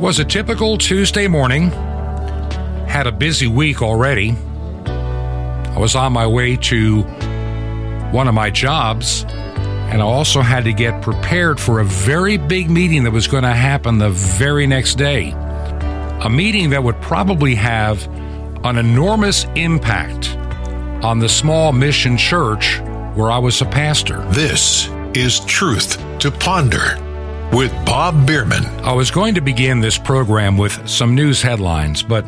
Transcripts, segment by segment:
was a typical Tuesday morning. Had a busy week already. I was on my way to one of my jobs, and I also had to get prepared for a very big meeting that was going to happen the very next day. A meeting that would probably have an enormous impact on the small mission church where I was a pastor. This is Truth to Ponder with Bob Biermann. I was going to begin this program with some news headlines, but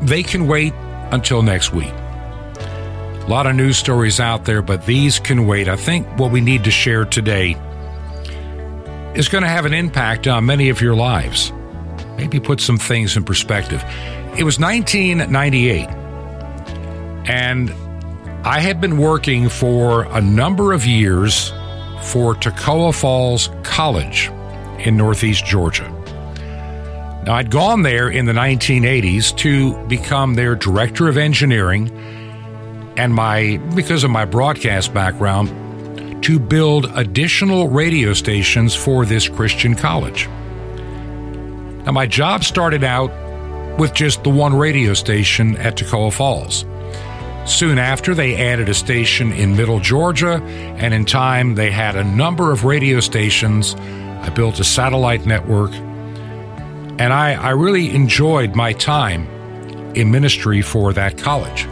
they can wait until next week. A lot of news stories out there, but these can wait. I think what we need to share today is going to have an impact on many of your lives. Maybe put some things in perspective. It was 1998, and I had been working for a number of years for Toccoa Falls College in Northeast Georgia. Now, I'd gone there in the 1980s to become their director of engineering and my, because of my broadcast background, to build additional radio stations for this Christian college. Now, my job started out with just the one radio station at Toccoa Falls. Soon after, they added a station in Middle Georgia, and in time, they had a number of radio stations. I built a satellite network, and I, I really enjoyed my time in ministry for that college.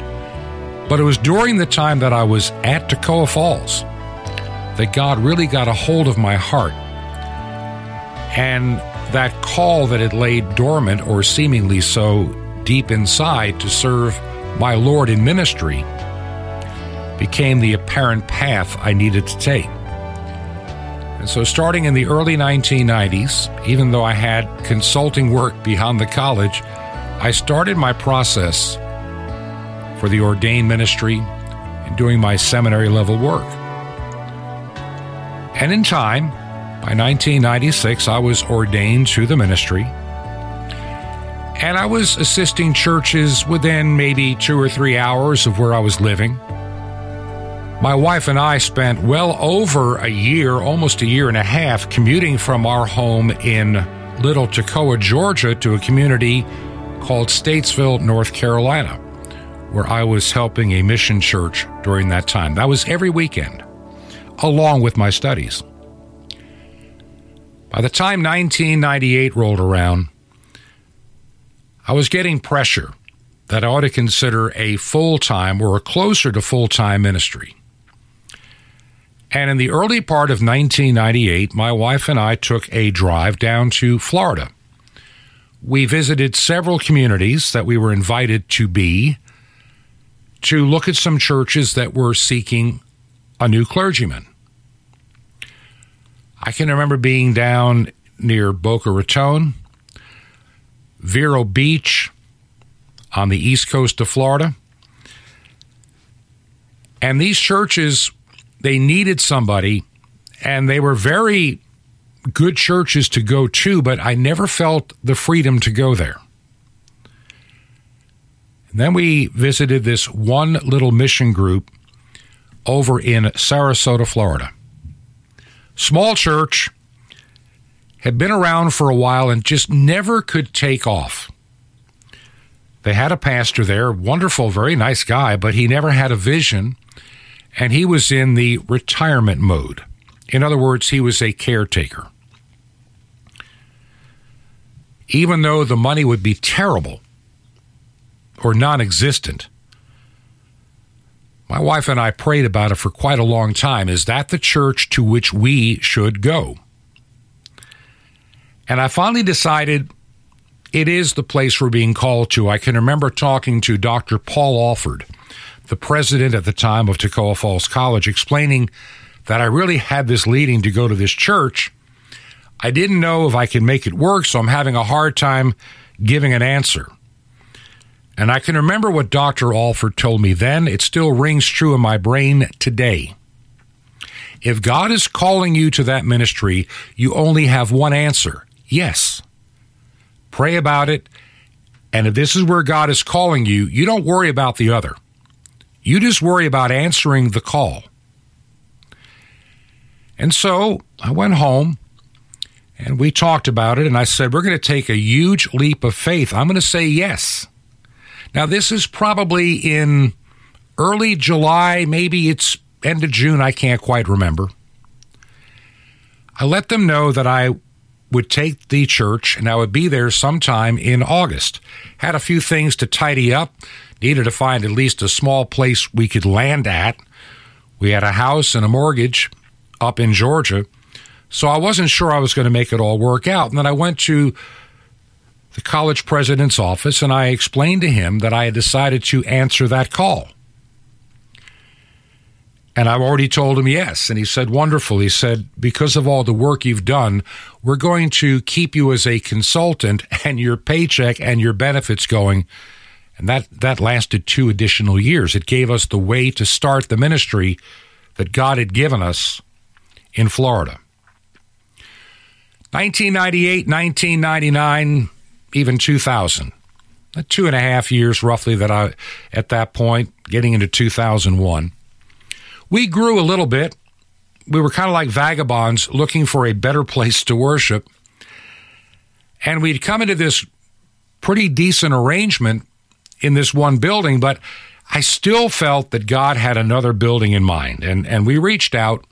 But it was during the time that I was at Toccoa Falls that God really got a hold of my heart. And that call that had laid dormant or seemingly so deep inside to serve my Lord in ministry became the apparent path I needed to take. And so, starting in the early 1990s, even though I had consulting work beyond the college, I started my process for the ordained ministry and doing my seminary level work. And in time, by 1996, I was ordained to the ministry. And I was assisting churches within maybe two or three hours of where I was living. My wife and I spent well over a year, almost a year and a half, commuting from our home in Little Toccoa, Georgia, to a community called Statesville, North Carolina, where I was helping a mission church during that time. That was every weekend, along with my studies. By the time 1998 rolled around, I was getting pressure that I ought to consider a full time or a closer to full time ministry. And in the early part of 1998, my wife and I took a drive down to Florida. We visited several communities that we were invited to be to look at some churches that were seeking a new clergyman. I can remember being down near Boca Raton, Vero Beach on the east coast of Florida. And these churches, they needed somebody, and they were very good churches to go to, but I never felt the freedom to go there. And then we visited this one little mission group over in Sarasota, Florida. Small church, had been around for a while and just never could take off. They had a pastor there, wonderful, very nice guy, but he never had a vision, and he was in the retirement mode. In other words, he was a caretaker. Even though the money would be terrible or non existent, my wife and I prayed about it for quite a long time. Is that the church to which we should go? And I finally decided it is the place we're being called to. I can remember talking to Dr. Paul Alford, the president at the time of Toccoa Falls College, explaining that I really had this leading to go to this church. I didn't know if I could make it work, so I'm having a hard time giving an answer. And I can remember what Dr. Alford told me then. It still rings true in my brain today. If God is calling you to that ministry, you only have one answer Yes. Pray about it. And if this is where God is calling you, you don't worry about the other. You just worry about answering the call. And so I went home And we talked about it, and I said, We're going to take a huge leap of faith. I'm going to say yes. Now, this is probably in early July, maybe it's end of June, I can't quite remember. I let them know that I would take the church and I would be there sometime in August. Had a few things to tidy up, needed to find at least a small place we could land at. We had a house and a mortgage up in Georgia, so I wasn't sure I was going to make it all work out. And then I went to the college president's office and I explained to him that I had decided to answer that call. And I've already told him yes. And he said, wonderful. He said, because of all the work you've done, we're going to keep you as a consultant and your paycheck and your benefits going. And that, that lasted two additional years. It gave us the way to start the ministry that God had given us in Florida. 1998, 1999, even 2000. Two and a half years roughly that I, at that point, getting into 2001 we grew a little bit. We were kind of like vagabonds looking for a better place to worship. And we'd come into this pretty decent arrangement in this one building, but I still felt that God had another building in mind. And, and we reached out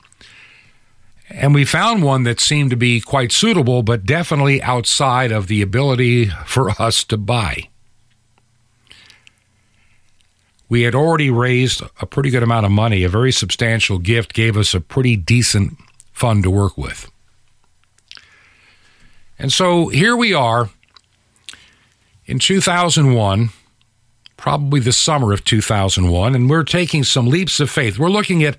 and we found one that seemed to be quite suitable, but definitely outside of the ability for us to buy we had already raised a pretty good amount of money. A very substantial gift gave us a pretty decent fund to work with. And so here we are in 2001, probably the summer of 2001, and we're taking some leaps of faith. We're looking at,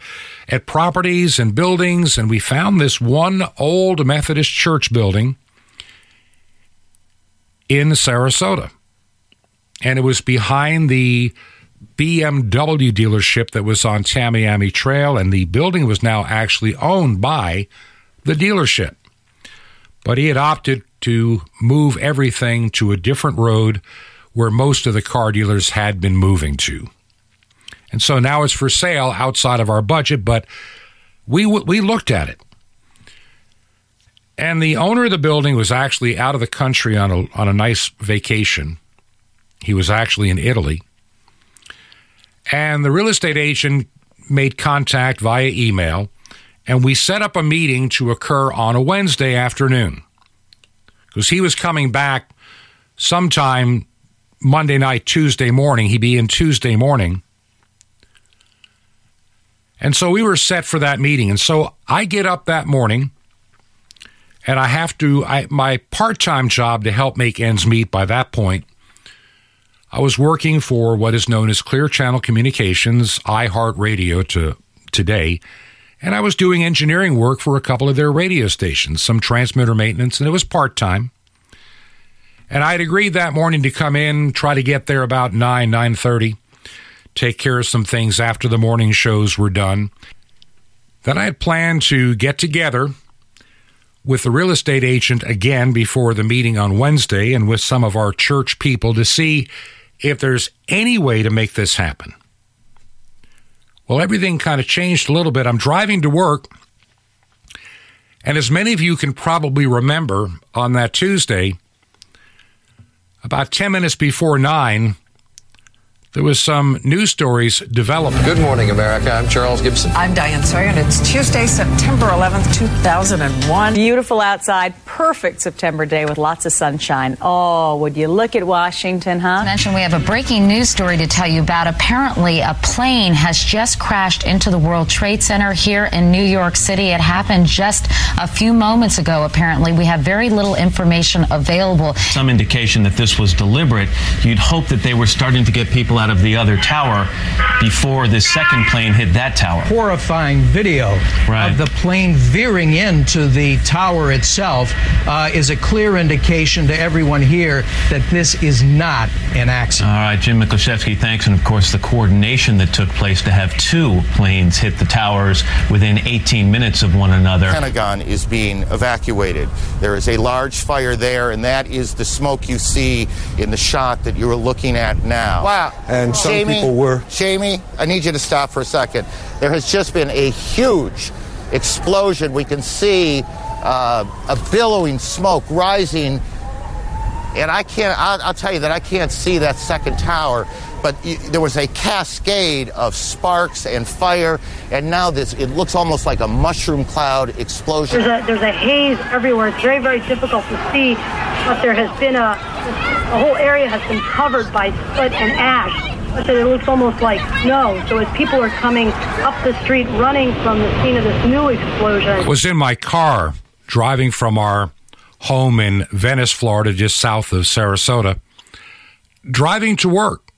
at properties and buildings, and we found this one old Methodist church building in Sarasota. And it was behind the BMW dealership that was on Tamiami Trail, and the building was now actually owned by the dealership. But he had opted to move everything to a different road where most of the car dealers had been moving to. And so now it's for sale outside of our budget, but we, we looked at it. And the owner of the building was actually out of the country on a, on a nice vacation. He was actually in Italy. And the real estate agent made contact via email, and we set up a meeting to occur on a Wednesday afternoon because he was coming back sometime Monday night, Tuesday morning. He'd be in Tuesday morning. And so we were set for that meeting. And so I get up that morning and I have to, I, my part time job to help make ends meet by that point I was working for what is known as Clear Channel Communications, iHeartRadio to today, and I was doing engineering work for a couple of their radio stations, some transmitter maintenance, and it was part time. And I had agreed that morning to come in, try to get there about nine nine thirty, take care of some things after the morning shows were done. Then I had planned to get together with the real estate agent again before the meeting on Wednesday and with some of our church people to see if there's any way to make this happen. Well, everything kind of changed a little bit. I'm driving to work, and as many of you can probably remember, on that Tuesday, about 10 minutes before 9, there was some news stories developing. Good morning, America. I'm Charles Gibson. I'm Diane Sawyer, and it's Tuesday, September 11th, 2001. Beautiful outside, perfect September day with lots of sunshine. Oh, would you look at Washington, huh? Mention we have a breaking news story to tell you about. Apparently, a plane has just crashed into the World Trade Center here in New York City. It happened just a few moments ago, apparently. We have very little information available. Some indication that this was deliberate. You'd hope that they were starting to get people out of the other tower before the second plane hit that tower. Horrifying video right. of the plane veering into the tower itself uh, is a clear indication to everyone here that this is not an accident. All right, Jim Miklaszewski, thanks. And of course, the coordination that took place to have two planes hit the towers within 18 minutes of one another. Pentagon is being evacuated. There is a large fire there, and that is the smoke you see in the shot that you are looking at now. Wow and some Jamie, people were. Jamie, I need you to stop for a second. There has just been a huge explosion. We can see uh, a billowing smoke rising. And I can't, I'll, I'll, tell you that I can't see that second tower, but you, there was a cascade of sparks and fire, and now this, it looks almost like a mushroom cloud explosion. There's a, there's a haze everywhere. It's very, very difficult to see, but there has been a, the whole area has been covered by soot and ash. But it looks almost like snow. So as people are coming up the street running from the scene of this new explosion. was in my car driving from our home in Venice, Florida, just south of Sarasota, driving to work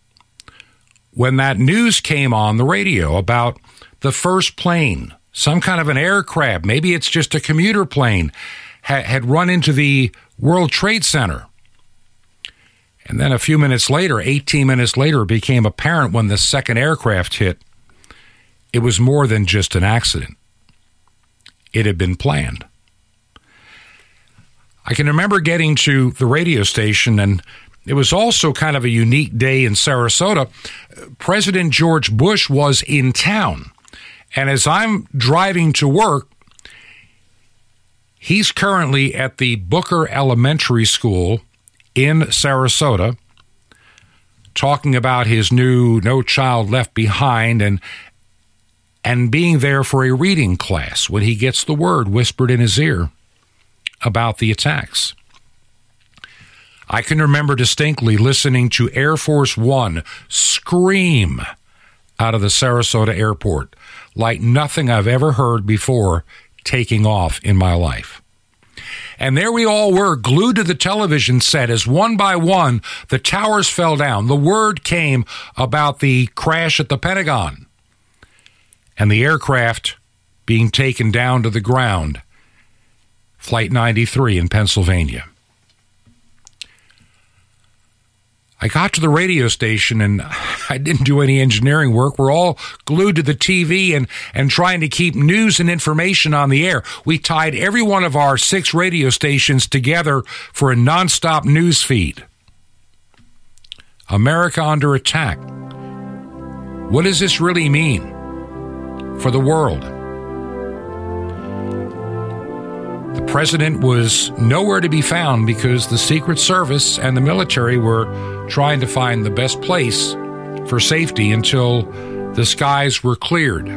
when that news came on the radio about the first plane, some kind of an aircraft, maybe it's just a commuter plane, ha- had run into the World Trade Center. And then a few minutes later, 18 minutes later, it became apparent when the second aircraft hit, it was more than just an accident. It had been planned. I can remember getting to the radio station, and it was also kind of a unique day in Sarasota. President George Bush was in town. And as I'm driving to work, he's currently at the Booker Elementary School in Sarasota talking about his new No Child Left Behind and and being there for a reading class when he gets the word whispered in his ear about the attacks. I can remember distinctly listening to Air Force One scream out of the Sarasota airport like nothing I've ever heard before taking off in my life. And there we all were, glued to the television set as one by one the towers fell down. The word came about the crash at the Pentagon and the aircraft being taken down to the ground. Flight 93 in Pennsylvania. I got to the radio station and I didn't do any engineering work. We're all glued to the TV and, and trying to keep news and information on the air. We tied every one of our six radio stations together for a nonstop news feed. America under attack. What does this really mean for the world? The president was nowhere to be found because the Secret Service and the military were trying to find the best place for safety until the skies were cleared.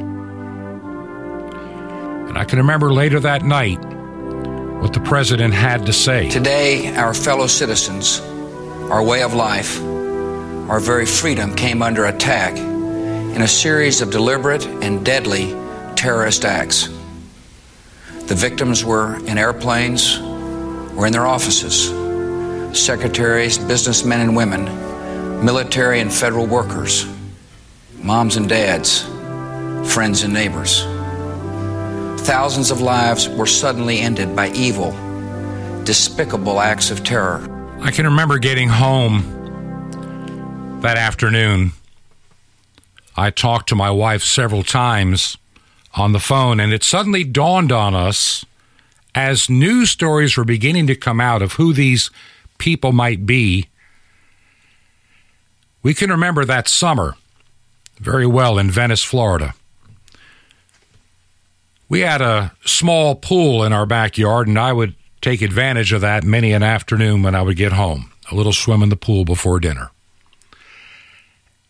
And I can remember later that night what the president had to say. Today, our fellow citizens, our way of life, our very freedom came under attack in a series of deliberate and deadly terrorist acts. The victims were in airplanes or in their offices. Secretaries, businessmen and women, military and federal workers, moms and dads, friends and neighbors. Thousands of lives were suddenly ended by evil, despicable acts of terror. I can remember getting home that afternoon. I talked to my wife several times on the phone, and it suddenly dawned on us as news stories were beginning to come out of who these people might be. We can remember that summer very well in Venice, Florida. We had a small pool in our backyard, and I would take advantage of that many an afternoon when I would get home. A little swim in the pool before dinner.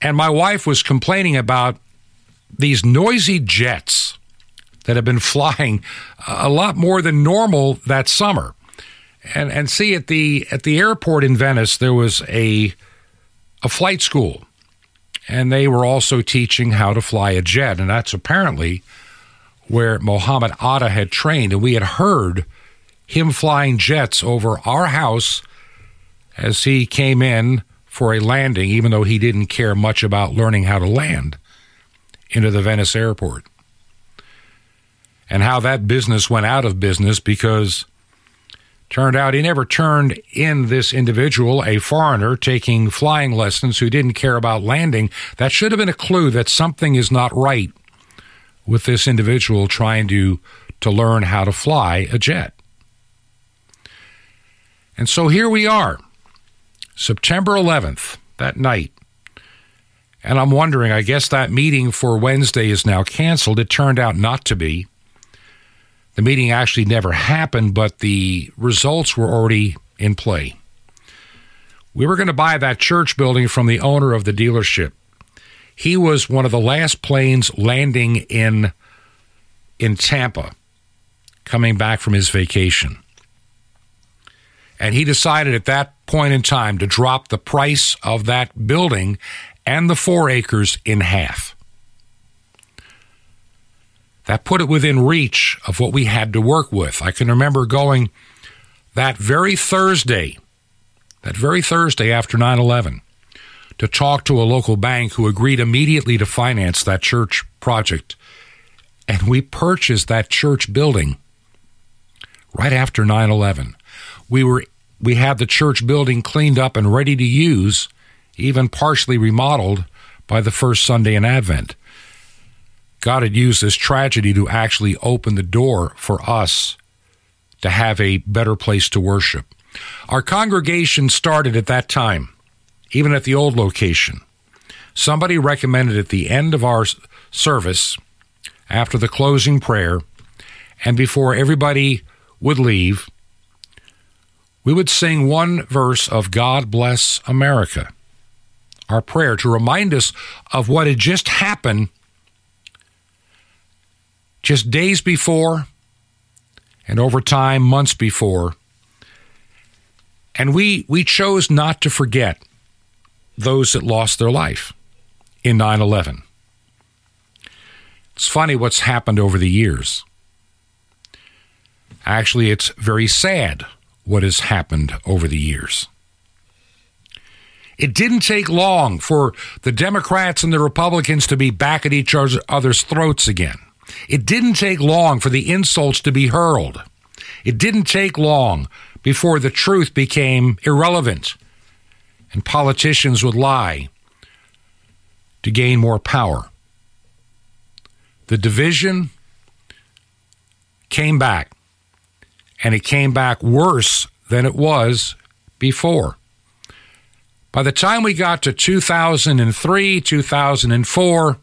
And my wife was complaining about these noisy jets that have been flying uh, a lot more than normal that summer. And and see at the at the airport in Venice there was a a flight school and they were also teaching how to fly a jet and that's apparently where Mohammed Atta had trained and we had heard him flying jets over our house as he came in for a landing even though he didn't care much about learning how to land into the Venice airport. And how that business went out of business because turned out he never turned in this individual, a foreigner taking flying lessons who didn't care about landing. That should have been a clue that something is not right with this individual trying to to learn how to fly a jet. And so here we are, September 11th, that night. And I'm wondering, I guess that meeting for Wednesday is now canceled. It turned out not to be. The meeting actually never happened, but the results were already in play. We were going to buy that church building from the owner of the dealership. He was one of the last planes landing in in Tampa coming back from his vacation. And he decided at that point in time to drop the price of that building and the 4 acres in half. That put it within reach of what we had to work with. I can remember going that very Thursday, that very Thursday after 9 11, to talk to a local bank who agreed immediately to finance that church project. And we purchased that church building right after 9 11. We were we had the church building cleaned up and ready to use, even partially remodeled by the first Sunday in Advent. God had used this tragedy to actually open the door for us to have a better place to worship. Our congregation started at that time, even at the old location. Somebody recommended at the end of our service, after the closing prayer, and before everybody would leave, we would sing one verse of God Bless America, our prayer, to remind us of what had just happened just days before and over time, months before. And we, we chose not to forget those that lost their life in 9 11. It's funny what's happened over the years. Actually, it's very sad what has happened over the years. It didn't take long for the Democrats and the Republicans to be back at each other's throats again. It didn't take long for the insults to be hurled. It didn't take long before the truth became irrelevant and politicians would lie to gain more power. The division came back and it came back worse than it was before. By the time we got to 2003, 2004,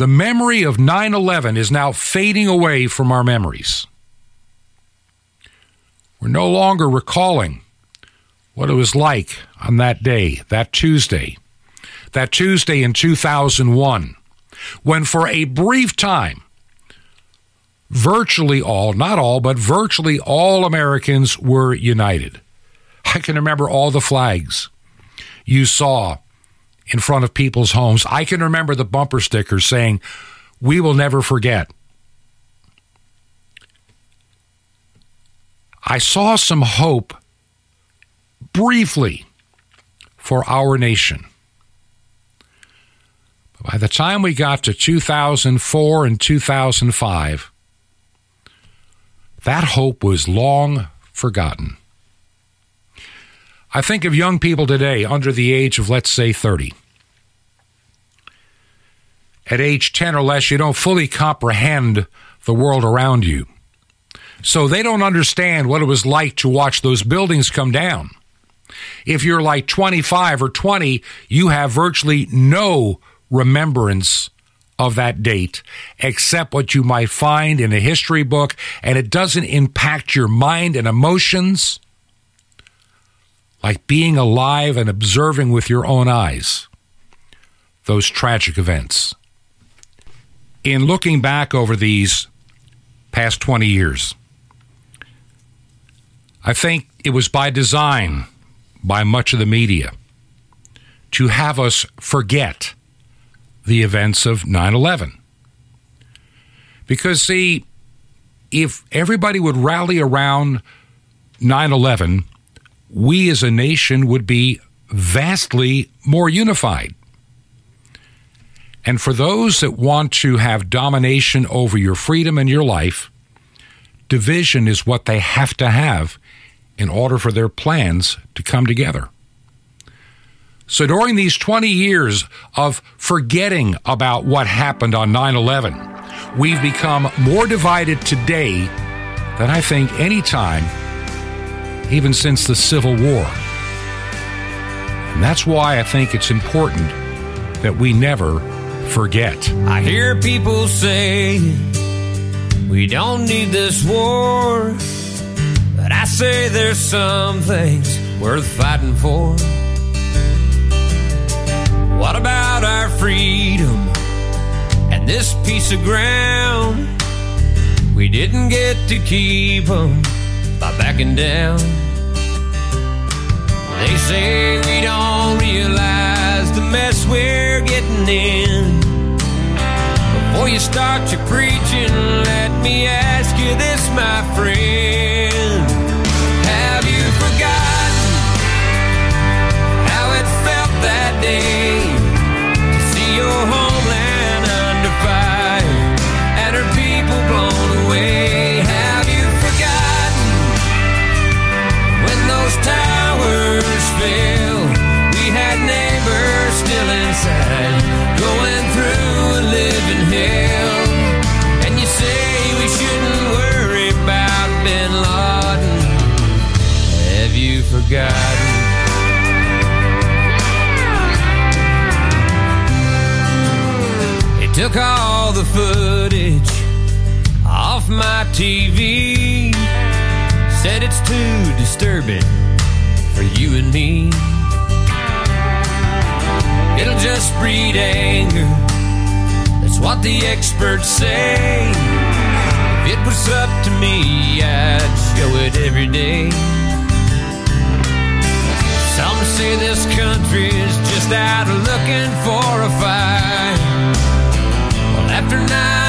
the memory of 9 11 is now fading away from our memories. We're no longer recalling what it was like on that day, that Tuesday, that Tuesday in 2001, when for a brief time virtually all, not all, but virtually all Americans were united. I can remember all the flags you saw in front of people's homes. I can remember the bumper stickers saying, We will never forget. I saw some hope briefly for our nation. By the time we got to 2004 and 2005, that hope was long forgotten. I think of young people today under the age of, let's say, 30. At age 10 or less, you don't fully comprehend the world around you. So they don't understand what it was like to watch those buildings come down. If you're like 25 or 20, you have virtually no remembrance of that date, except what you might find in a history book, and it doesn't impact your mind and emotions like being alive and observing with your own eyes those tragic events. In looking back over these past 20 years, I think it was by design by much of the media to have us forget the events of 9 11. Because, see, if everybody would rally around 9 11, we as a nation would be vastly more unified. And for those that want to have domination over your freedom and your life, division is what they have to have in order for their plans to come together. So during these 20 years of forgetting about what happened on 9 11, we've become more divided today than I think any time, even since the Civil War. And that's why I think it's important that we never forget. I hear people say We don't need this war, but I say there's some things worth fighting for. What about our freedom and this piece of ground? We didn't get to keep them by backing down. They say we don't realize the mess we're getting in. You start your preaching, let me ask you this, my friend. Took all the footage off my TV. Said it's too disturbing for you and me. It'll just breed anger. That's what the experts say. If it was up to me, I'd show it every day. Some say this country's just out looking for a fight. After 9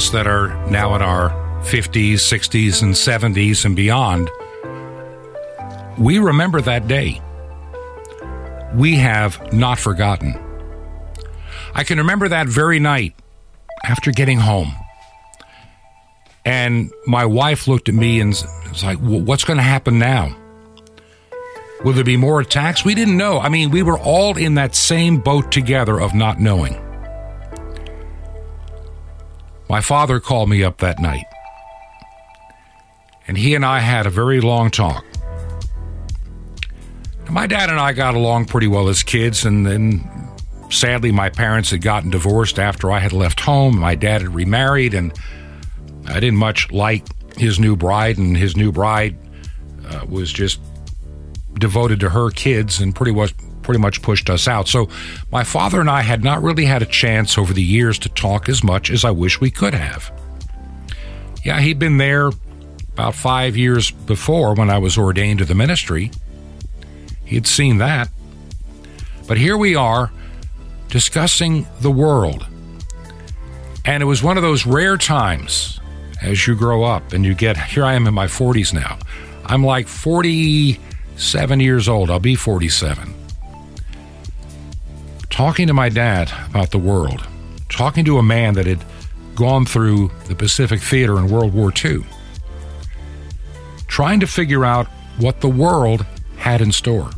us that are now in our 50s, 60s, and 70s and beyond, we remember that day. We have not forgotten. I can remember that very night after getting home. And my wife looked at me and was like, "Well, What's going to happen now? Will there be more attacks? We didn't know. I mean, we were all in that same boat together of not knowing. My father called me up that night, and he and I had a very long talk. My dad and I got along pretty well as kids, and then sadly, my parents had gotten divorced after I had left home. My dad had remarried, and I didn't much like his new bride, and his new bride uh, was just devoted to her kids and pretty much pretty much pushed us out. So my father and I had not really had a chance over the years to talk as much as I wish we could have. Yeah, he'd been there about 5 years before when I was ordained to the ministry. He'd seen that. But here we are discussing the world. And it was one of those rare times as you grow up and you get here I am in my 40s now. I'm like 47 years old. I'll be 47. Talking to my dad about the world, talking to a man that had gone through the Pacific Theater in World War II, trying to figure out what the world had in store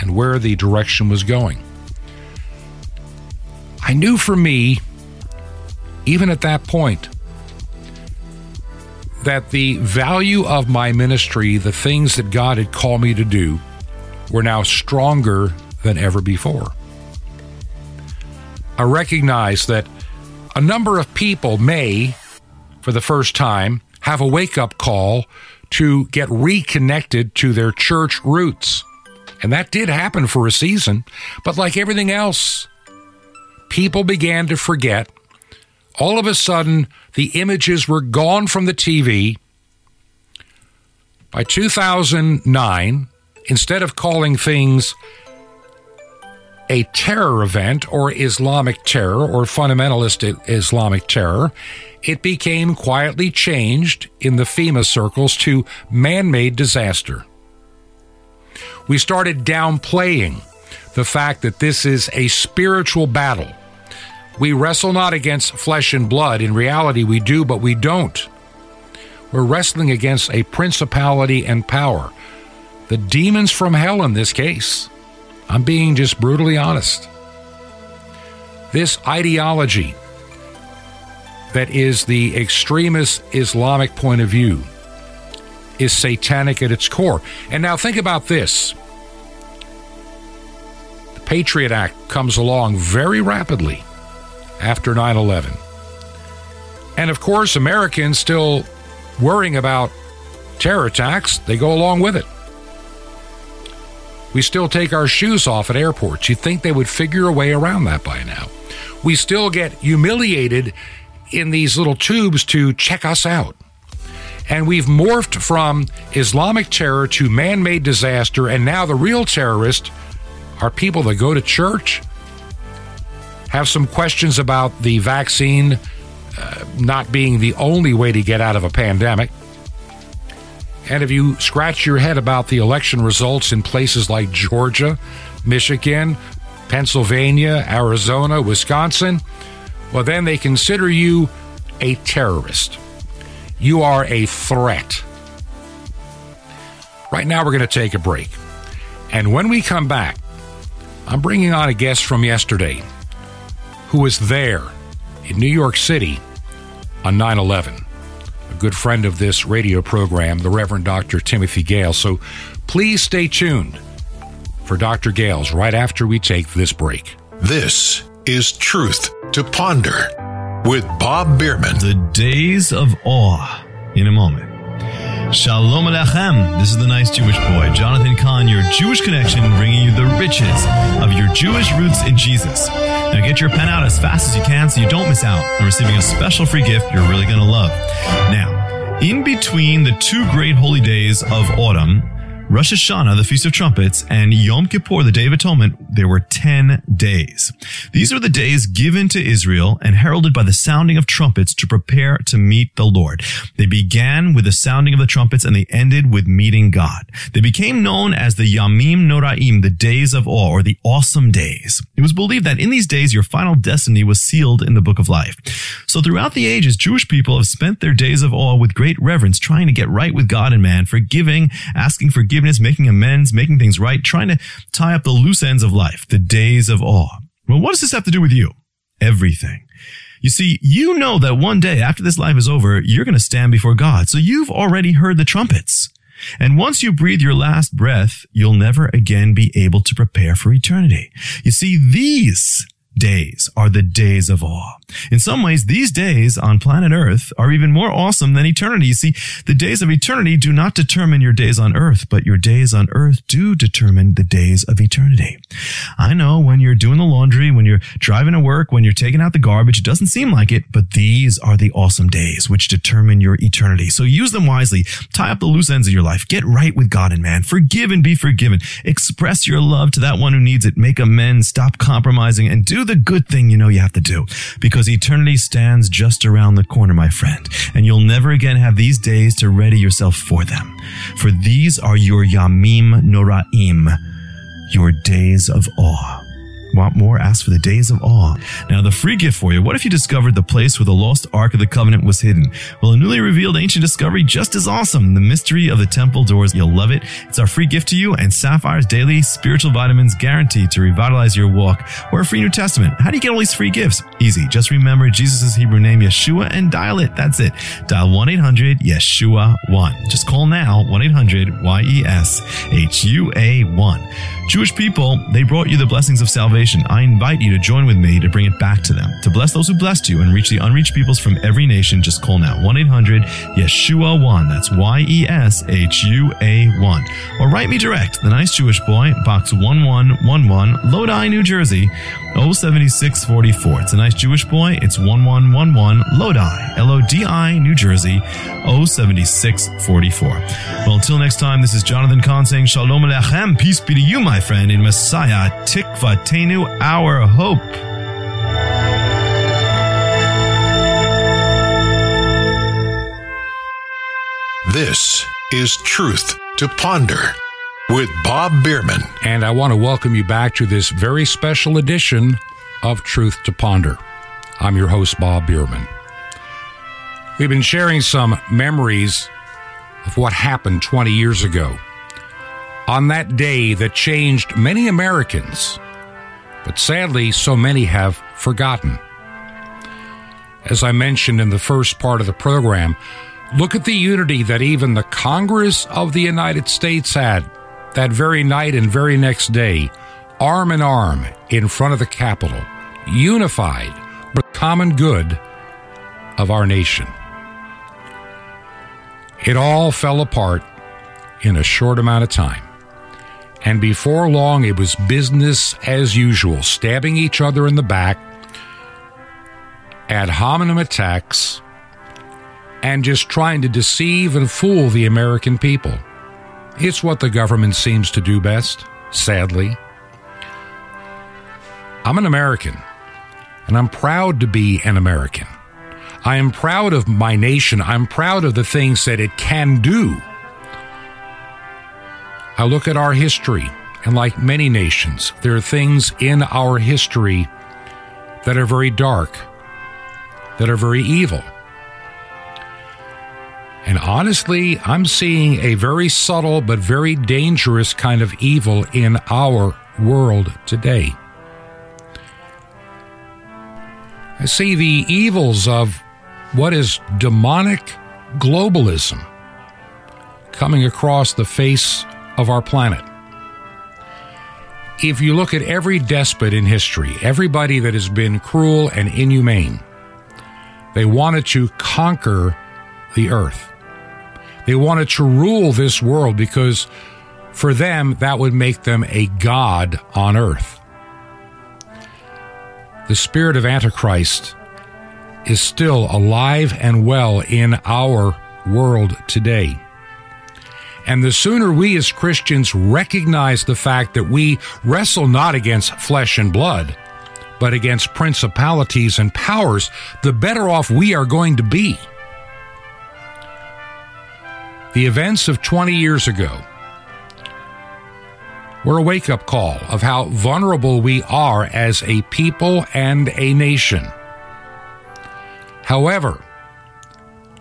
and where the direction was going. I knew for me, even at that point, that the value of my ministry, the things that God had called me to do, were now stronger than ever before. I recognize that a number of people may, for the first time, have a wake up call to get reconnected to their church roots. And that did happen for a season. But like everything else, people began to forget. All of a sudden, the images were gone from the TV. By 2009, instead of calling things a terror event or Islamic terror or fundamentalist Islamic terror, it became quietly changed in the FEMA circles to man made disaster. We started downplaying the fact that this is a spiritual battle we wrestle not against flesh and blood. In reality, we do, but we don't. We're wrestling against a principality and power. The demons from hell in this case. I'm being just brutally honest. This ideology that is the extremist Islamic point of view is satanic at its core. And now think about this the Patriot Act comes along very rapidly after 9 11. And of course, Americans still worrying about terror attacks, they go along with it. We still take our shoes off at airports. You'd think they would figure a way around that by now. We still get humiliated in these little tubes to check us out. And we've morphed from Islamic terror to man made disaster, and now the real terrorists are people that go to church have some questions about the vaccine uh, not being the only way to get out of a pandemic. And if you scratch your head about the election results in places like Georgia, Michigan, Pennsylvania, Arizona, Wisconsin, well, then they consider you a terrorist. You are a threat. Right now, we're going to take a break. And when we come back, I'm bringing on a guest from yesterday who was there in New York City on 9 11. A good friend of this radio program, the Reverend Dr. Timothy Gahles. So please stay tuned for Dr. Gahles right after we take this break. This is Truth to Ponder with Bob Biermann. The days of awe in a moment. Shalom Alechem. This is the nice Jewish boy, Jonathan Cahn, your Jewish connection, bringing you the riches of your Jewish roots in Jesus. Now get your pen out as fast as you can so you don't miss out on receiving a special free gift you're really going to love. Now, in between the two great holy days of autumn, Rosh Hashanah, the Feast of Trumpets, and Yom Kippur, the Day of Atonement, there were 10 days. These are the days given to Israel and heralded by the sounding of trumpets to prepare to meet the Lord. They began with the sounding of the trumpets and they ended with meeting God. They became known as the Yamim Noraim, the days of awe, or the awesome days. It was believed that in these days your final destiny was sealed in the book of life. So throughout the ages, Jewish people have spent their days of awe with great reverence, trying to get right with God and man, forgiving, asking forgiveness forgiveness, making amends, making things right, trying to tie up the loose ends of life, the days of awe. Well, what does this have to do with you? Everything. You see, you know that one day after this life is over, you're going to stand before God. So you've already heard the trumpets. And once you breathe your last breath, you'll never again be able to prepare for eternity. You see, these days are the days of awe. In some ways, these days on planet Earth are even more awesome than eternity. You see, the days of eternity do not determine your days on Earth, but your days on Earth do determine the days of eternity. I know when you're doing the laundry, when you're driving to work, when you're taking out the garbage, it doesn't seem like it, but these are the awesome days which determine your eternity. So use them wisely. Tie up the loose ends of your life. Get right with God and man. Forgive and be forgiven. Express your love to that one who needs it. Make amends. Stop compromising and do do the good thing you know you have to do because eternity stands just around the corner, my friend, and you'll never again have these days to ready yourself for them. For these are your Yamim Noraim, your days of awe. Want more? Ask for the days of awe. Now, the free gift for you. What if you discovered the place where the lost Ark of the Covenant was hidden? Well, a newly revealed ancient discovery just as awesome. The mystery of the temple doors. You'll love it. It's our free gift to you and Sapphire's daily spiritual vitamins guaranteed to revitalize your walk or a free New Testament. How do you get all these free gifts? Easy. Just remember Jesus' Hebrew name, Yeshua, and dial it. That's it. Dial 1-800-YESHUA-1. Just call now, 1-800-Y-E-S-H-U-A-1. Jewish people, they brought you the blessings of salvation. I invite you to join with me to bring it back to them. To bless those who blessed you and reach the unreached peoples from every nation, just call now 1 800 Yeshua 1. That's Y E S H U A 1. Or write me direct, The Nice Jewish Boy, Box 1111, Lodi, New Jersey, 07644. It's a nice Jewish boy. It's 1111 Lodi, L O D I, New Jersey, 07644. Well, until next time, this is Jonathan Kahn saying Shalom Alechem. Peace be to you, my friend, in Messiah, Tikva Tenu, our hope. This is Truth to Ponder with Bob Biermann. And I want to welcome you back to this very special edition of Truth to Ponder. I'm your host, Bob Biermann. We've been sharing some memories of what happened 20 years ago on that day that changed many Americans, but sadly, so many have forgotten. As I mentioned in the first part of the program, look at the unity that even the Congress of the United States had that very night and very next day, arm in arm in front of the Capitol, unified for the common good of our nation. It all fell apart in a short amount of time. And before long, it was business as usual, stabbing each other in the back, ad hominem attacks, and just trying to deceive and fool the American people. It's what the government seems to do best, sadly. I'm an American, and I'm proud to be an American. I am proud of my nation. I'm proud of the things that it can do. I look at our history, and like many nations, there are things in our history that are very dark, that are very evil. And honestly, I'm seeing a very subtle but very dangerous kind of evil in our world today. I see the evils of what is demonic globalism coming across the face of our planet. If you look at every despot in history, everybody that has been cruel and inhumane, they wanted to conquer the earth. They wanted to rule this world because for them that would make them a god on earth. The spirit of Antichrist is still alive and well in our world today. And the sooner we as Christians recognize the fact that we wrestle not against flesh and blood, but against principalities and powers, the better off we are going to be. The events of 20 years ago were a wake up call of how vulnerable we are as a people and a nation. However,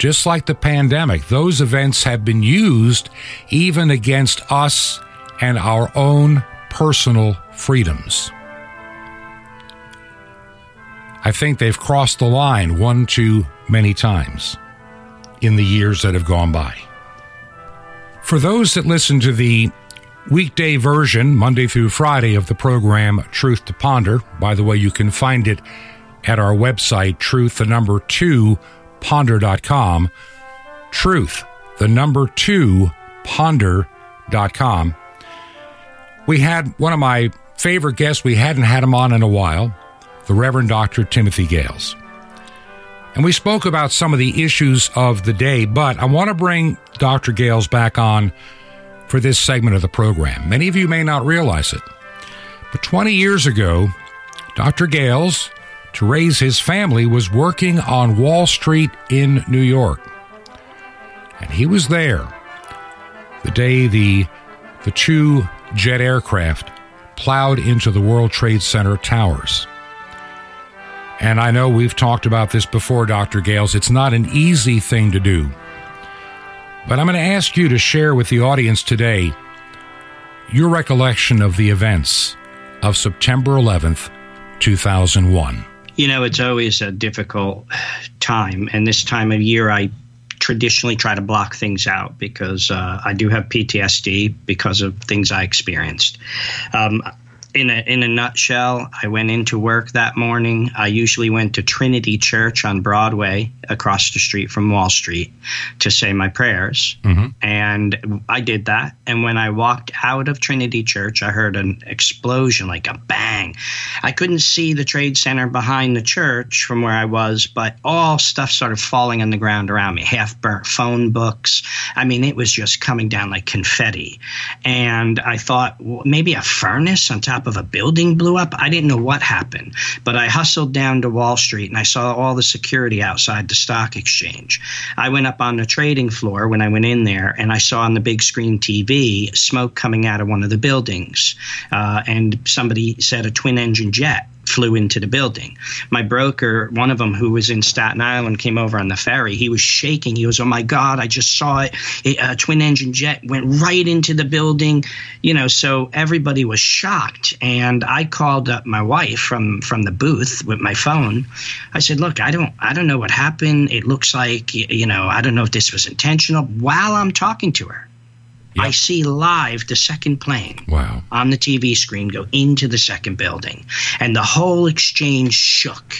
just like the pandemic, those events have been used even against us and our own personal freedoms. I think they've crossed the line one too many times in the years that have gone by. For those that listen to the weekday version, Monday through Friday, of the program Truth to Ponder, by the way, you can find it at our website, truth, the number two, ponder.com. Truth, the number two, ponder.com. We had one of my favorite guests, we hadn't had him on in a while, the Reverend Dr. Timothy Gahles. And we spoke about some of the issues of the day, but I want to bring Dr. Gahles back on for this segment of the program. Many of you may not realize it, but 20 years ago, Dr. Gahles, to raise his family, was working on Wall Street in New York. And he was there the day the, the two jet aircraft plowed into the World Trade Center towers. And I know we've talked about this before, Dr. Gahles. It's not an easy thing to do. But I'm going to ask you to share with the audience today your recollection of the events of September 11th, 2001. You know, it's always a difficult time. And this time of year, I traditionally try to block things out because uh, I do have PTSD because of things I experienced. Um, in a in a nutshell, I went into work that morning. I usually went to Trinity Church on Broadway, across the street from Wall Street, to say my prayers, mm-hmm. and I did that. And when I walked out of Trinity Church, I heard an explosion, like a bang. I couldn't see the trade center behind the church from where I was, but all stuff started falling on the ground around me. Half burnt phone books. I mean, it was just coming down like confetti. And I thought well, maybe a furnace on top of a building blew up. I didn't know what happened, but I hustled down to Wall Street and I saw all the security outside the stock exchange. I went up on the trading floor when I went in there and I saw on the big screen TV smoke coming out of one of the buildings. Uh, and somebody said a twin engine jet flew into the building. My broker, one of them who was in Staten Island, came over on the ferry. He was shaking. He was, "Oh my God, I just saw it. A uh, twin engine jet went right into the building." You know, so everybody was shocked. And I called up my wife from from the booth with my phone. I said, "Look, I don't I don't know what happened. It looks like you know I don't know if this was intentional." While I'm talking to her. Yep. I see live the second plane wow. on the TV screen go into the second building. And the whole exchange shook.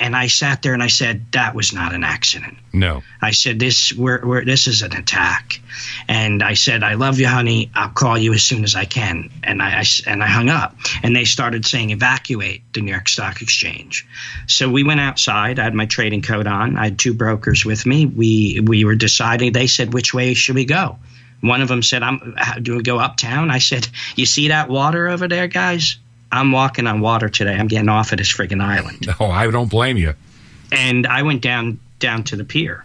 And I sat there and I said, that was not an accident. No. I said, this, we're, we're, this is an attack. And I said, I love you, honey. I'll call you as soon as I can. And I, I, and I hung up. And they started saying, evacuate the New York Stock Exchange. So we went outside. I had my trading coat on. I had two brokers with me. We, we were deciding, they said, which way should we go? One of them said, "I'm do we go uptown?" I said, "You see that water over there, guys? I'm walking on water today. I'm getting off of this friggin' island." Oh, I don't blame you. And I went down down to the pier.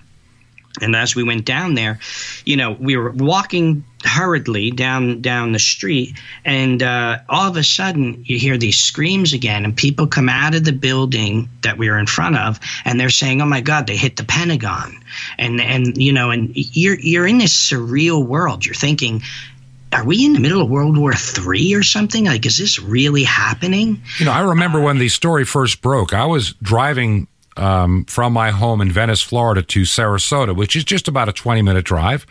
And as we went down there, you know, we were walking hurriedly down down the street, and uh, all of a sudden you hear these screams again, and people come out of the building that we were in front of, and they're saying, "Oh my God, they hit the Pentagon," and and you know, and you're you're in this surreal world. You're thinking, are we in the middle of World War III or something? Like, is this really happening? You know, I remember when the story first broke. I was driving um, from my home in Venice, Florida, to Sarasota, which is just about a 20 minute drive.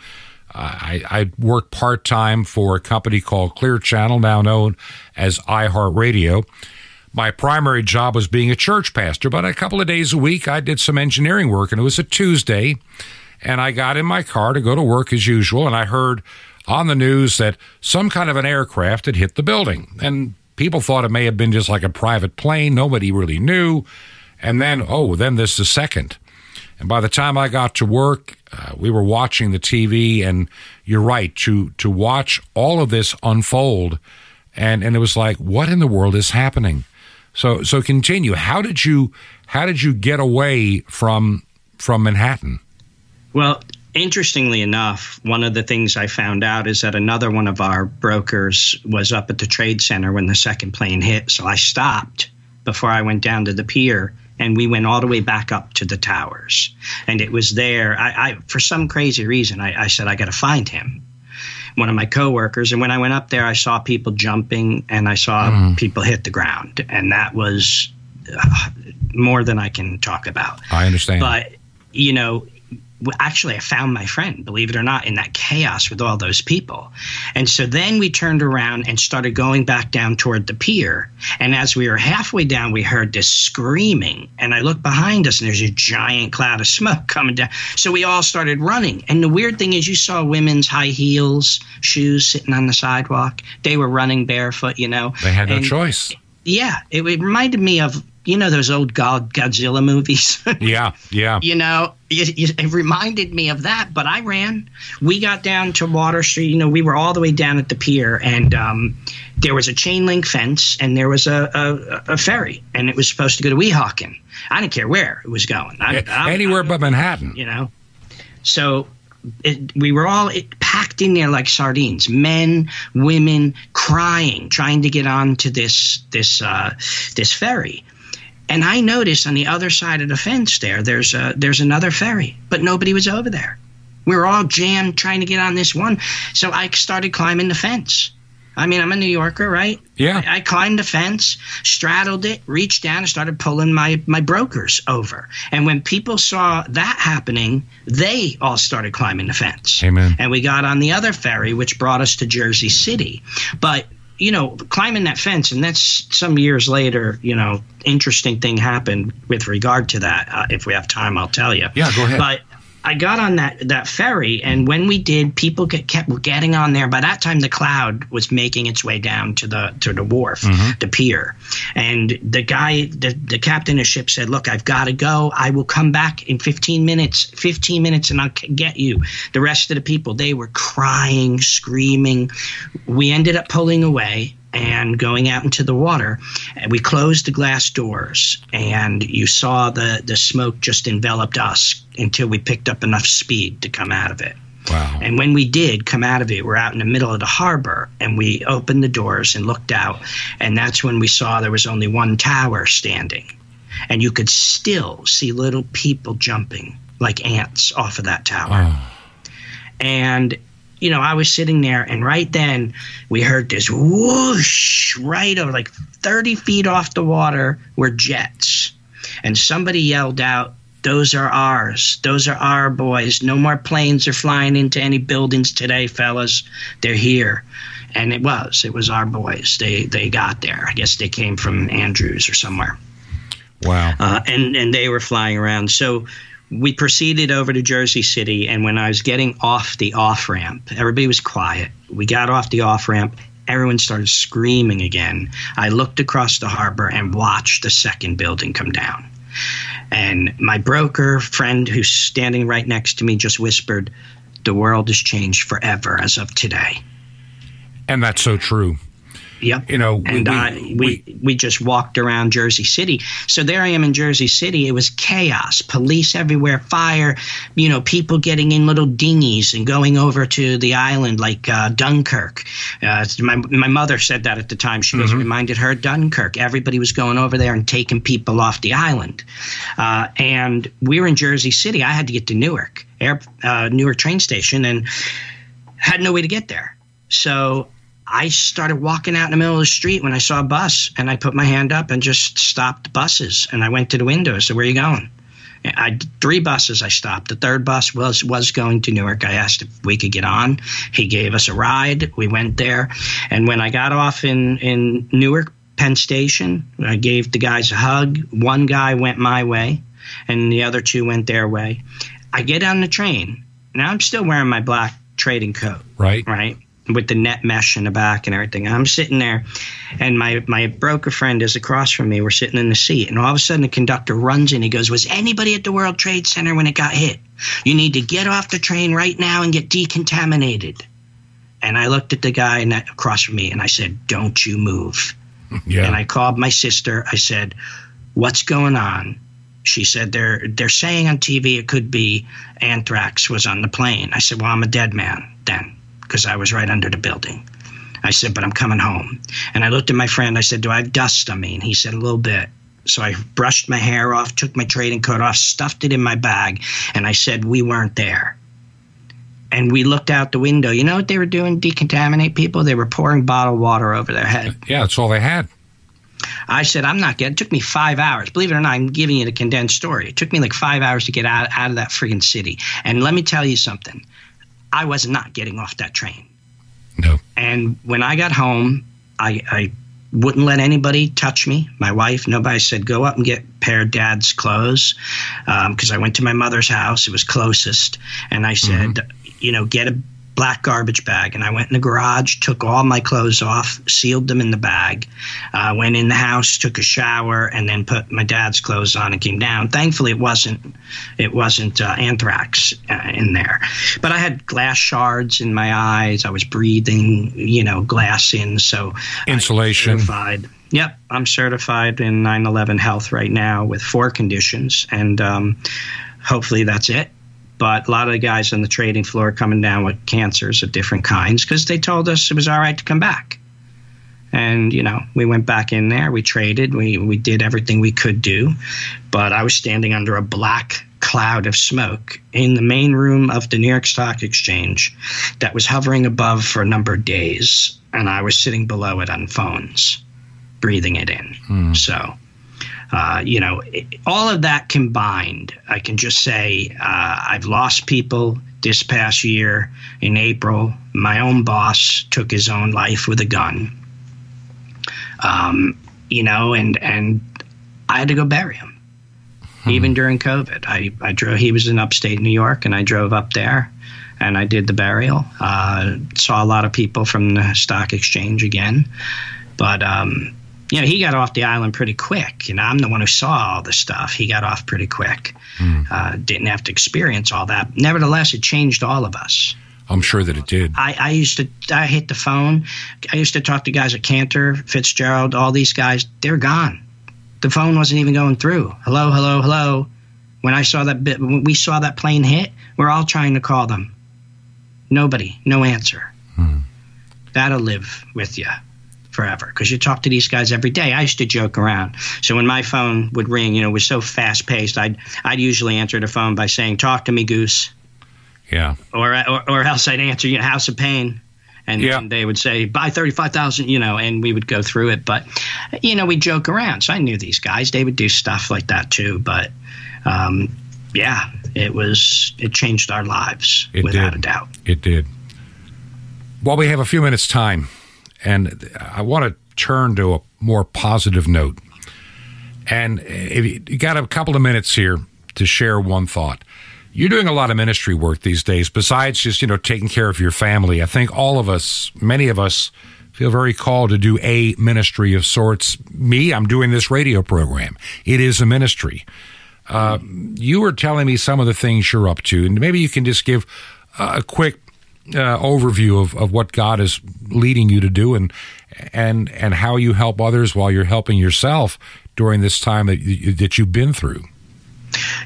I, I worked part time for a company called Clear Channel, now known as iHeartRadio. My primary job was being a church pastor, but a couple of days a week I did some engineering work, and it was a Tuesday. And I got in my car to go to work as usual, and I heard on the news that some kind of an aircraft had hit the building. And people thought it may have been just like a private plane. Nobody really knew. And then, oh, then there's the second. And by the time I got to work, uh, we were watching the TV, and you're right to to watch all of this unfold, and and it was like, what in the world is happening? So so continue. How did you how did you get away from from Manhattan? Well, interestingly enough, one of the things I found out is that another one of our brokers was up at the trade center when the second plane hit. So I stopped before I went down to the pier and we went all the way back up to the towers. And it was there. I, I for some crazy reason, I, I said I got to find him. One of my coworkers, and when I went up there, I saw people jumping and I saw mm. people hit the ground, and that was uh, more than I can talk about. I understand, but you know, actually I found my friend, believe it or not, in that chaos with all those people. And so then we turned around and started going back down toward the pier. And as we were halfway down, we heard this screaming. And I looked behind us and there's a giant cloud of smoke coming down. So we all started running. And the weird thing is you saw women's high heels, shoes sitting on the sidewalk. They were running barefoot, you know. They had no and, choice. Yeah, it, it reminded me of you know those old God Godzilla movies. yeah, yeah. You know, it, it, reminded me of that. But I ran. We got down to Water Street. You know, we were all the way down at the pier, and um, there was a chain link fence, and there was a, a, a, ferry, and it was supposed to go to Weehawken. I didn't care where it was going. I, I, Anywhere but Manhattan. You know, so it, we were all packed in there like sardines men women crying trying to get onto this this uh, this ferry and i noticed on the other side of the fence there there's a, there's another ferry but nobody was over there we were all jammed trying to get on this one so i started climbing the fence I mean, I'm a New Yorker, right? Yeah. I, I, climbed the fence, straddled it, reached down, and started pulling my, my brokers over. And when people saw that happening, they all started climbing the fence. Amen. And we got on the other ferry, which brought us to Jersey City. But you know, climbing that fence, and that's some years later, you know, interesting thing happened with regard to that. Uh, if we have time, I'll tell you. Yeah, go ahead. But I got on that that ferry, and when we did, people get, kept getting on there. By that time, the cloud was making its way down to the to the wharf, mm-hmm. the pier, and the guy, the, the captain of the ship said, "Look, I've got to go. I will come back in 15 minutes. 15 minutes, and I'll get you." The rest of the people, they were crying, screaming. We ended up pulling away and going out into the water. And we closed the glass doors, and you saw the, the smoke just enveloped us until we picked up enough speed to come out of it. Wow. And when we did come out of it, we're out in the middle of the harbor and we opened the doors and looked out. And that's when we saw there was only one tower standing. And you could still see little people jumping like ants off of that tower. Oh. And you know, I was sitting there, and right then we heard this whoosh right over like 30 feet off the water were jets. And somebody yelled out, Those are ours. Those are our boys. No more planes are flying into any buildings today, fellas. They're here. And it was. It was our boys. They they got there. I guess they came from Andrews or somewhere. Wow. Uh, and and they were flying around. So we proceeded over to Jersey City, and when I was getting off the off ramp, everybody was quiet. We got off the off ramp. Everyone started screaming again. I looked across the harbor and watched the second building come down. And my broker friend, who's standing right next to me, just whispered, The world has changed forever as of today. And that's so true. Yep. You know, and we, uh, we, we, we just walked around Jersey City. So there I am in Jersey City. It was chaos, police everywhere, fire. You know, people getting in little dinghies and going over to the island like uh, Dunkirk. Uh, my my mother said that at the time. She mm-hmm. reminded her Dunkirk. Everybody was going over there and taking people off the island. Uh, and we were in Jersey City. I had to get to Newark, Air, uh, Newark train station, and had no way to get there. So I started walking out in the middle of the street when I saw a bus, and I put my hand up and just stopped buses. And I went to the window. I said, "Where are you going?" I three buses I stopped. The third bus was was going to Newark. I asked if we could get on. He gave us a ride. We went there, and when I got off in in Newark Penn Station, I gave the guys a hug. One guy went my way, and the other two went their way. I get on the train. Now I'm still wearing my black trading coat. Right. Right with the net mesh in the back and everything. I'm sitting there, and my my broker friend is across from me. We're sitting in the seat, and all of a sudden the conductor runs in. He goes, "Was anybody at the World Trade Center when it got hit? You need to get off the train right now and get decontaminated." And I looked at the guy across from me, and I said, "Don't you move." Yeah. And I called my sister. I said, "What's going on?" She said they're they're saying on TV it could be anthrax was on the plane. I said, "Well, I'm a dead man then." Because I was right under the building. I said, but I'm coming home. And I looked at my friend. I said, do I have dust on me? And he said, a little bit. So I brushed my hair off, took my trading coat off, stuffed it in my bag, and I said, we weren't there. And we looked out the window. You know what they were doing? Decontaminate people? They were pouring bottled water over their head. Yeah, that's all they had. I said, I'm not getting. It took me five hours. Believe it or not, I'm giving you the condensed story. It took me like five hours to get out, out of that friggin' city. And let me tell you something. I was not getting off that train. No. And when I got home, I, I wouldn't let anybody touch me. My wife, nobody said, go up and get a pair of dad's clothes. Because um, I went to my mother's house, it was closest. And I said, mm-hmm. you know, get a black garbage bag, and I went in the garage, took all my clothes off, sealed them in the bag, uh, went in the house, took a shower, and then put my dad's clothes on and came down. Thankfully, it wasn't it wasn't uh, anthrax uh, in there, but I had glass shards in my eyes. I was breathing, you know, glass in, so insulation. Yep, I'm certified in 9/11 health right now with four conditions, and um, hopefully that's it. But a lot of the guys on the trading floor coming down with cancers of different kinds because they told us it was all right to come back. And you know, we went back in there, we traded, we we did everything we could do, but I was standing under a black cloud of smoke in the main room of the New York Stock Exchange that was hovering above for a number of days, and I was sitting below it on phones breathing it in. Hmm. So, uh, you know, all of that combined, I can just say uh, I've lost people this past year in April. My own boss took his own life with a gun. Um, you know, and and I had to go bury him. Hmm. Even during COVID, I, I drove. He was in upstate New York, and I drove up there, and I did the burial. Uh, saw a lot of people from the stock exchange again, but um, you know, he got off the island pretty quick. You know, I'm the one who saw all the stuff. He got off pretty quick. Mm. Uh, didn't have to experience all that. Nevertheless, it changed all of us. I'm sure that it did. I, I used to, I hit the phone. I used to talk to guys at Cantor, Fitzgerald, all these guys. They're gone. The phone wasn't even going through. Hello, hello, hello. When I saw that bit, when we saw that plane hit, we're all trying to call them. Nobody, no answer. Hmm. That'll live with you forever because you talk to these guys every day. I used to joke around. So when my phone would ring, you know, it was so fast paced, I'd I'd usually answer the phone by saying, "Talk to me, Goose." Yeah. Or or, or else I'd answer, you know, House of Pain. And, yeah. and they would say buy 35,000 you know and we would go through it but you know we joke around so I knew these guys they would do stuff like that too but um, yeah it was it changed our lives it without did. a doubt it did while we have a few minutes time and I want to turn to a more positive note. And if you got a couple of minutes here to share one thought. You're doing a lot of ministry work these days, besides just, you know, taking care of your family. I think all of us, many of us, feel very called to do a ministry of sorts. Me, I'm doing this radio program. It is a ministry. Uh, you were telling me some of the things you're up to, and maybe you can just give a quick uh, overview of, of what God is leading you to do and and and how you help others while you're helping yourself during this time that you, that you've been through.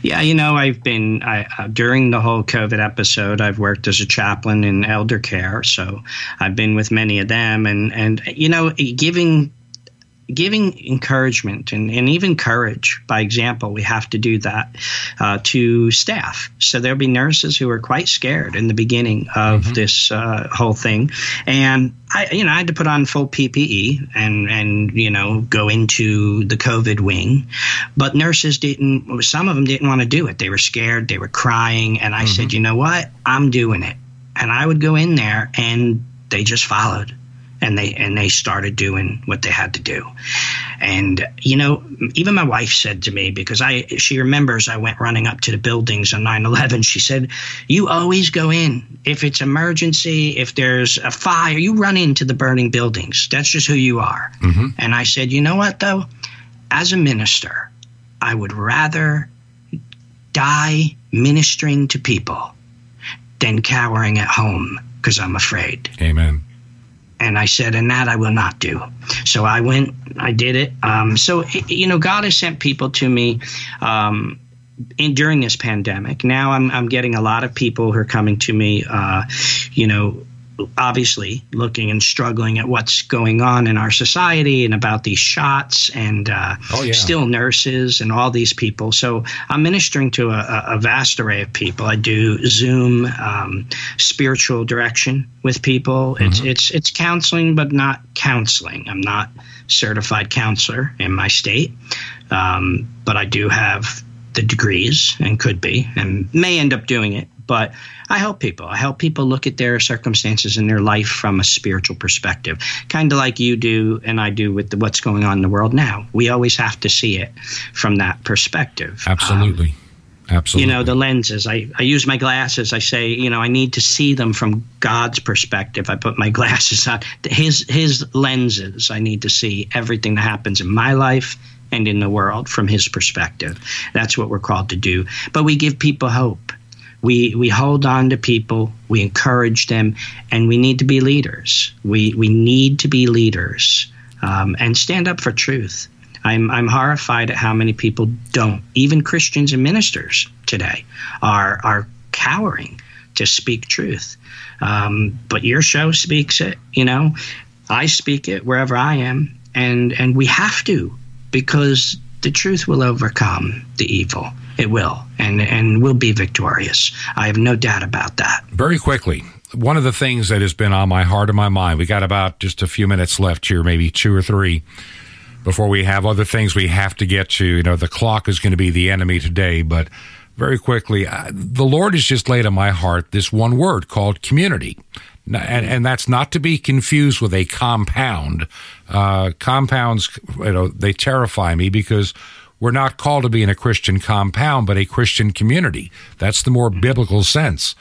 Yeah, you know, I've been I, uh, during the whole COVID episode. I've worked as a chaplain in elder care, so I've been with many of them, and and you know, giving giving encouragement and, and even courage by example we have to do that uh, to staff so there'll be nurses who are quite scared in the beginning of mm-hmm. this uh, whole thing and I, you know, I had to put on full PPE and and you know go into the COVID wing, but nurses didn't. Some of them didn't want to do it. They were scared. They were crying, and I mm-hmm. said, you know what, I'm doing it. And I would go in there, and they just followed and they and they started doing what they had to do. And you know, even my wife said to me because I she remembers I went running up to the buildings on 9/11. She said, "You always go in if it's emergency, if there's a fire, you run into the burning buildings. That's just who you are." Mm-hmm. And I said, "You know what though? As a minister, I would rather die ministering to people than cowering at home because I'm afraid." Amen and I said, and that I will not do. So I went, I did it. Um, so, you know, God has sent people to me um, in, during this pandemic. Now I'm, I'm getting a lot of people who are coming to me, uh, you know, obviously looking and struggling at what's going on in our society and about these shots and uh, oh, yeah. still nurses and all these people. So I'm ministering to a, a vast array of people. I do Zoom um, spiritual direction with people. Mm-hmm. It's it's it's counseling, but not counseling. I'm not certified counselor in my state, um, but I do have the degrees and could be and may end up doing it but I help people. I help people look at their circumstances in their life from a spiritual perspective, kind of like you do and I do with the, what's going on in the world now. We always have to see it from that perspective. Absolutely. Um, Absolutely. You know, the lenses. I, I use my glasses. I say, you know, I need to see them from God's perspective. I put my glasses on. His his lenses. I need to see everything that happens in my life and in the world from his perspective. That's what we're called to do. But we give people hope. We we hold on to people, we encourage them, and we need to be leaders. We we need to be leaders um, and stand up for truth. I'm, I'm horrified at how many people don't. Even Christians and ministers today are are cowering to speak truth. Um, but your show speaks it. You know, I speak it wherever I am, and and we have to because the truth will overcome the evil. It will, and and will be victorious. I have no doubt about that. Very quickly, one of the things that has been on my heart and my mind. We got about just a few minutes left here, maybe two or three, before we have other things we have to get to. You know, the clock is going to be the enemy today, but very quickly, uh, the Lord has just laid on my heart this one word called community. And, and that's not to be confused with a compound. Uh, compounds, you know, they terrify me because we're not called to be in a Christian compound, but a Christian community. That's the more mm-hmm. biblical sense.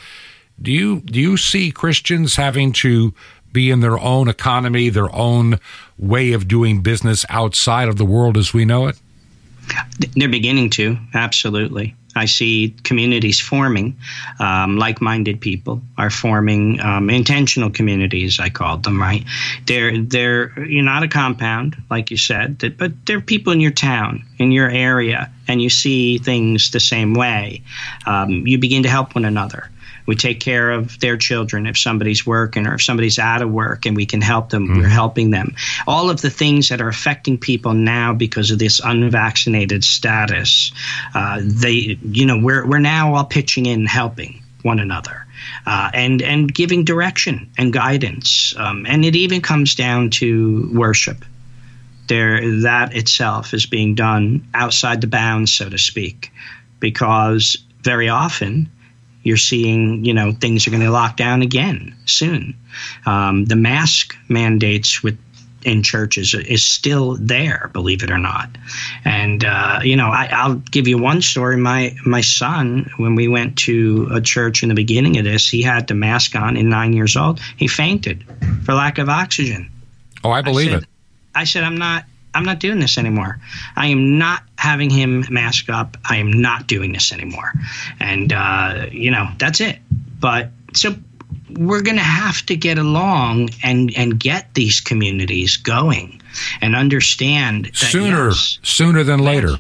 Do you do you see Christians having to be in their own economy, their own way of doing business outside of the world as we know it? They're beginning to, absolutely. I see communities forming, um, like-minded people are forming um, intentional communities. I called them right. They're they're you're not a compound, like you said, but they're people in your town, in your area, and you see things the same way. Um, you begin to help one another. We take care of their children if somebody's working or if somebody's out of work and we can help them, mm. we're helping them. All of the things that are affecting people now because of this unvaccinated status, uh, they, you know, we're, we're now all pitching in helping one another. Uh, and and giving direction and guidance, um, and it even comes down to worship. There, that itself is being done outside the bounds, so to speak, because very often you're seeing, you know, things are going to lock down again soon. Um, the mask mandates with in churches is still there, believe it or not. And uh, you know, I, will give you one story. My my son, when we went to a church in the beginning of this, he had the mask on. In nine years old, he fainted for lack of oxygen. Oh, I believe I said, it. I said, I'm not. I'm not doing this anymore. I am not having him mask up. I am not doing this anymore. And, uh, you know, that's it. But so we're going to have to get along and, and get these communities going and understand sooner, yes, sooner than later.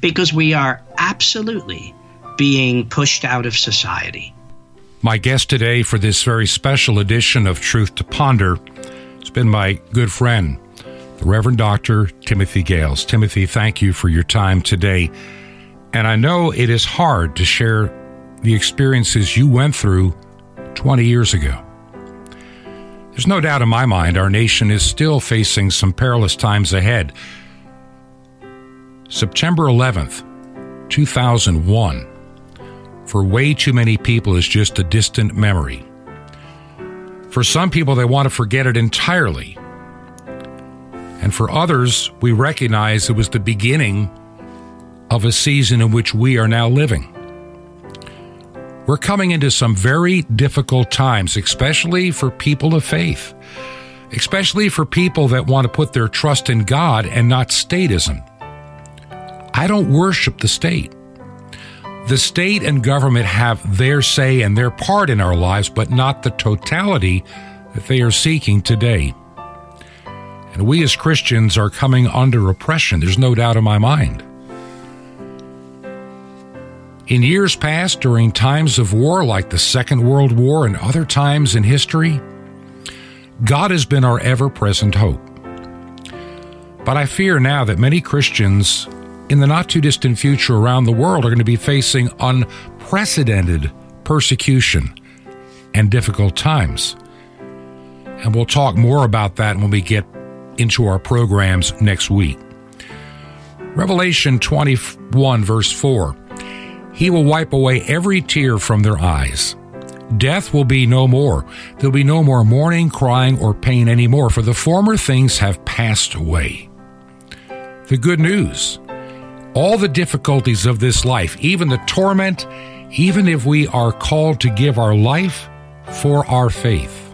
Because we are absolutely being pushed out of society. My guest today for this very special edition of Truth to Ponder has been my good friend, Reverend Dr. Timothy Gahles. Timothy, thank you for your time today. And I know it is hard to share the experiences you went through 20 years ago. There's no doubt in my mind our nation is still facing some perilous times ahead. September 11th, 2001, for way too many people is just a distant memory. For some people, they want to forget it entirely and for others, we recognize it was the beginning of a season in which we are now living. We're coming into some very difficult times, especially for people of faith, especially for people that want to put their trust in God and not statism. I don't worship the state. The state and government have their say and their part in our lives, but not the totality that they are seeking today. And we as Christians are coming under oppression. There's no doubt in my mind. In years past, during times of war like the Second World War and other times in history, God has been our ever present hope. But I fear now that many Christians in the not too distant future around the world are going to be facing unprecedented persecution and difficult times. And we'll talk more about that when we get into our programs next week. Revelation 21, verse 4 He will wipe away every tear from their eyes. Death will be no more. There'll be no more mourning, crying, or pain anymore, for the former things have passed away. The good news all the difficulties of this life, even the torment, even if we are called to give our life for our faith.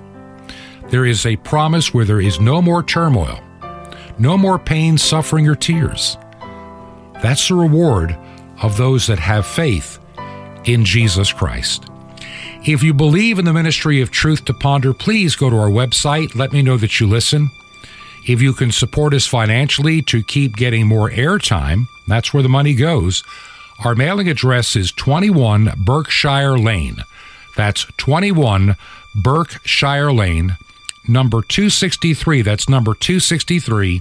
There is a promise where there is no more turmoil, no more pain, suffering, or tears. That's the reward of those that have faith in Jesus Christ. If you believe in the ministry of Truth to Ponder, please go to our website. Let me know that you listen. If you can support us financially to keep getting more airtime, that's where the money goes. Our mailing address is 21 Berkshire Lane. That's 21 Berkshire Lane, number 263. That's number 263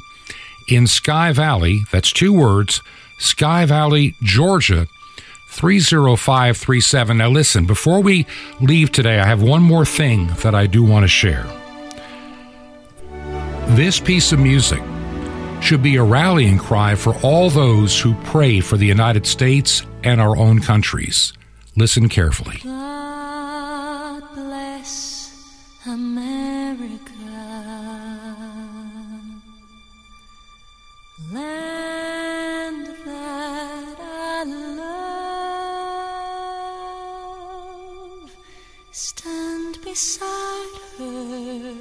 in Sky Valley. That's two words, Sky Valley, Georgia 30537. Now, listen, before we leave today, I have one more thing that I do want to share. This piece of music should be a rallying cry for all those who pray for the United States and our own countries. Listen carefully. Beside her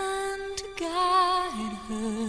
and guide her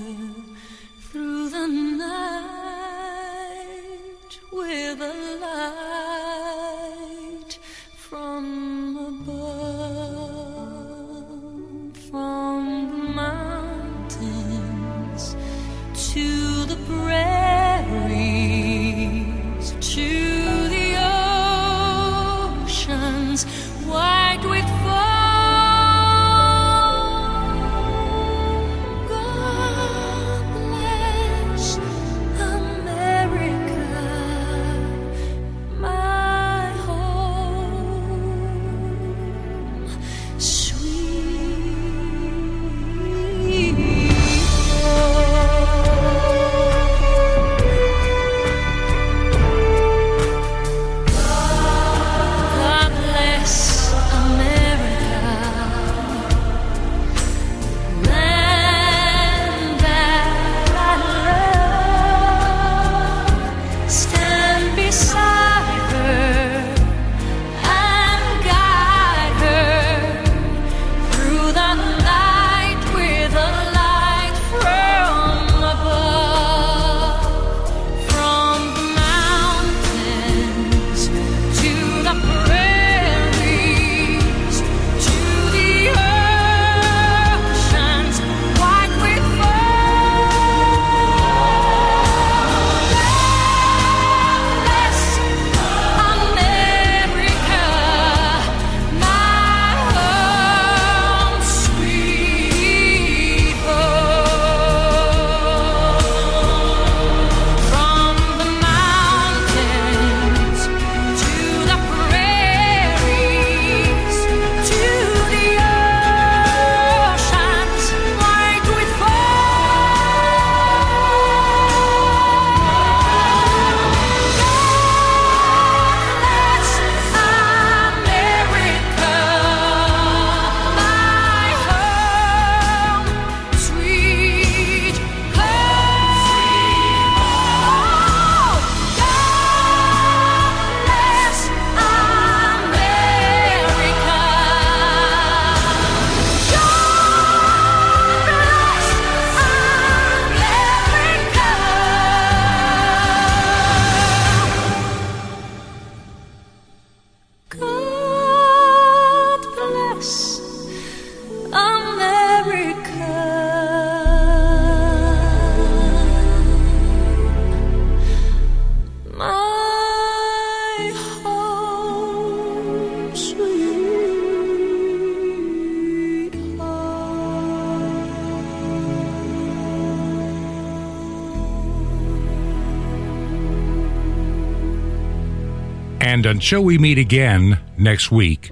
until we meet again next week,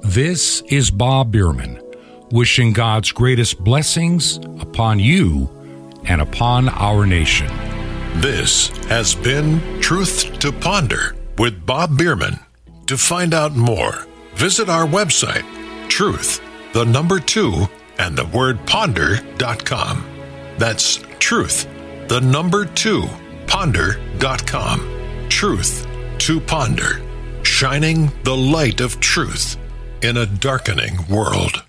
this is Bob Biermann wishing God's greatest blessings upon you and upon our nation. This has been Truth to Ponder with Bob Biermann. To find out more, visit our website, truth, the number two, and the word ponder.com. That's truth, the number two, ponder.com. Truth to ponder, shining the light of truth in a darkening world.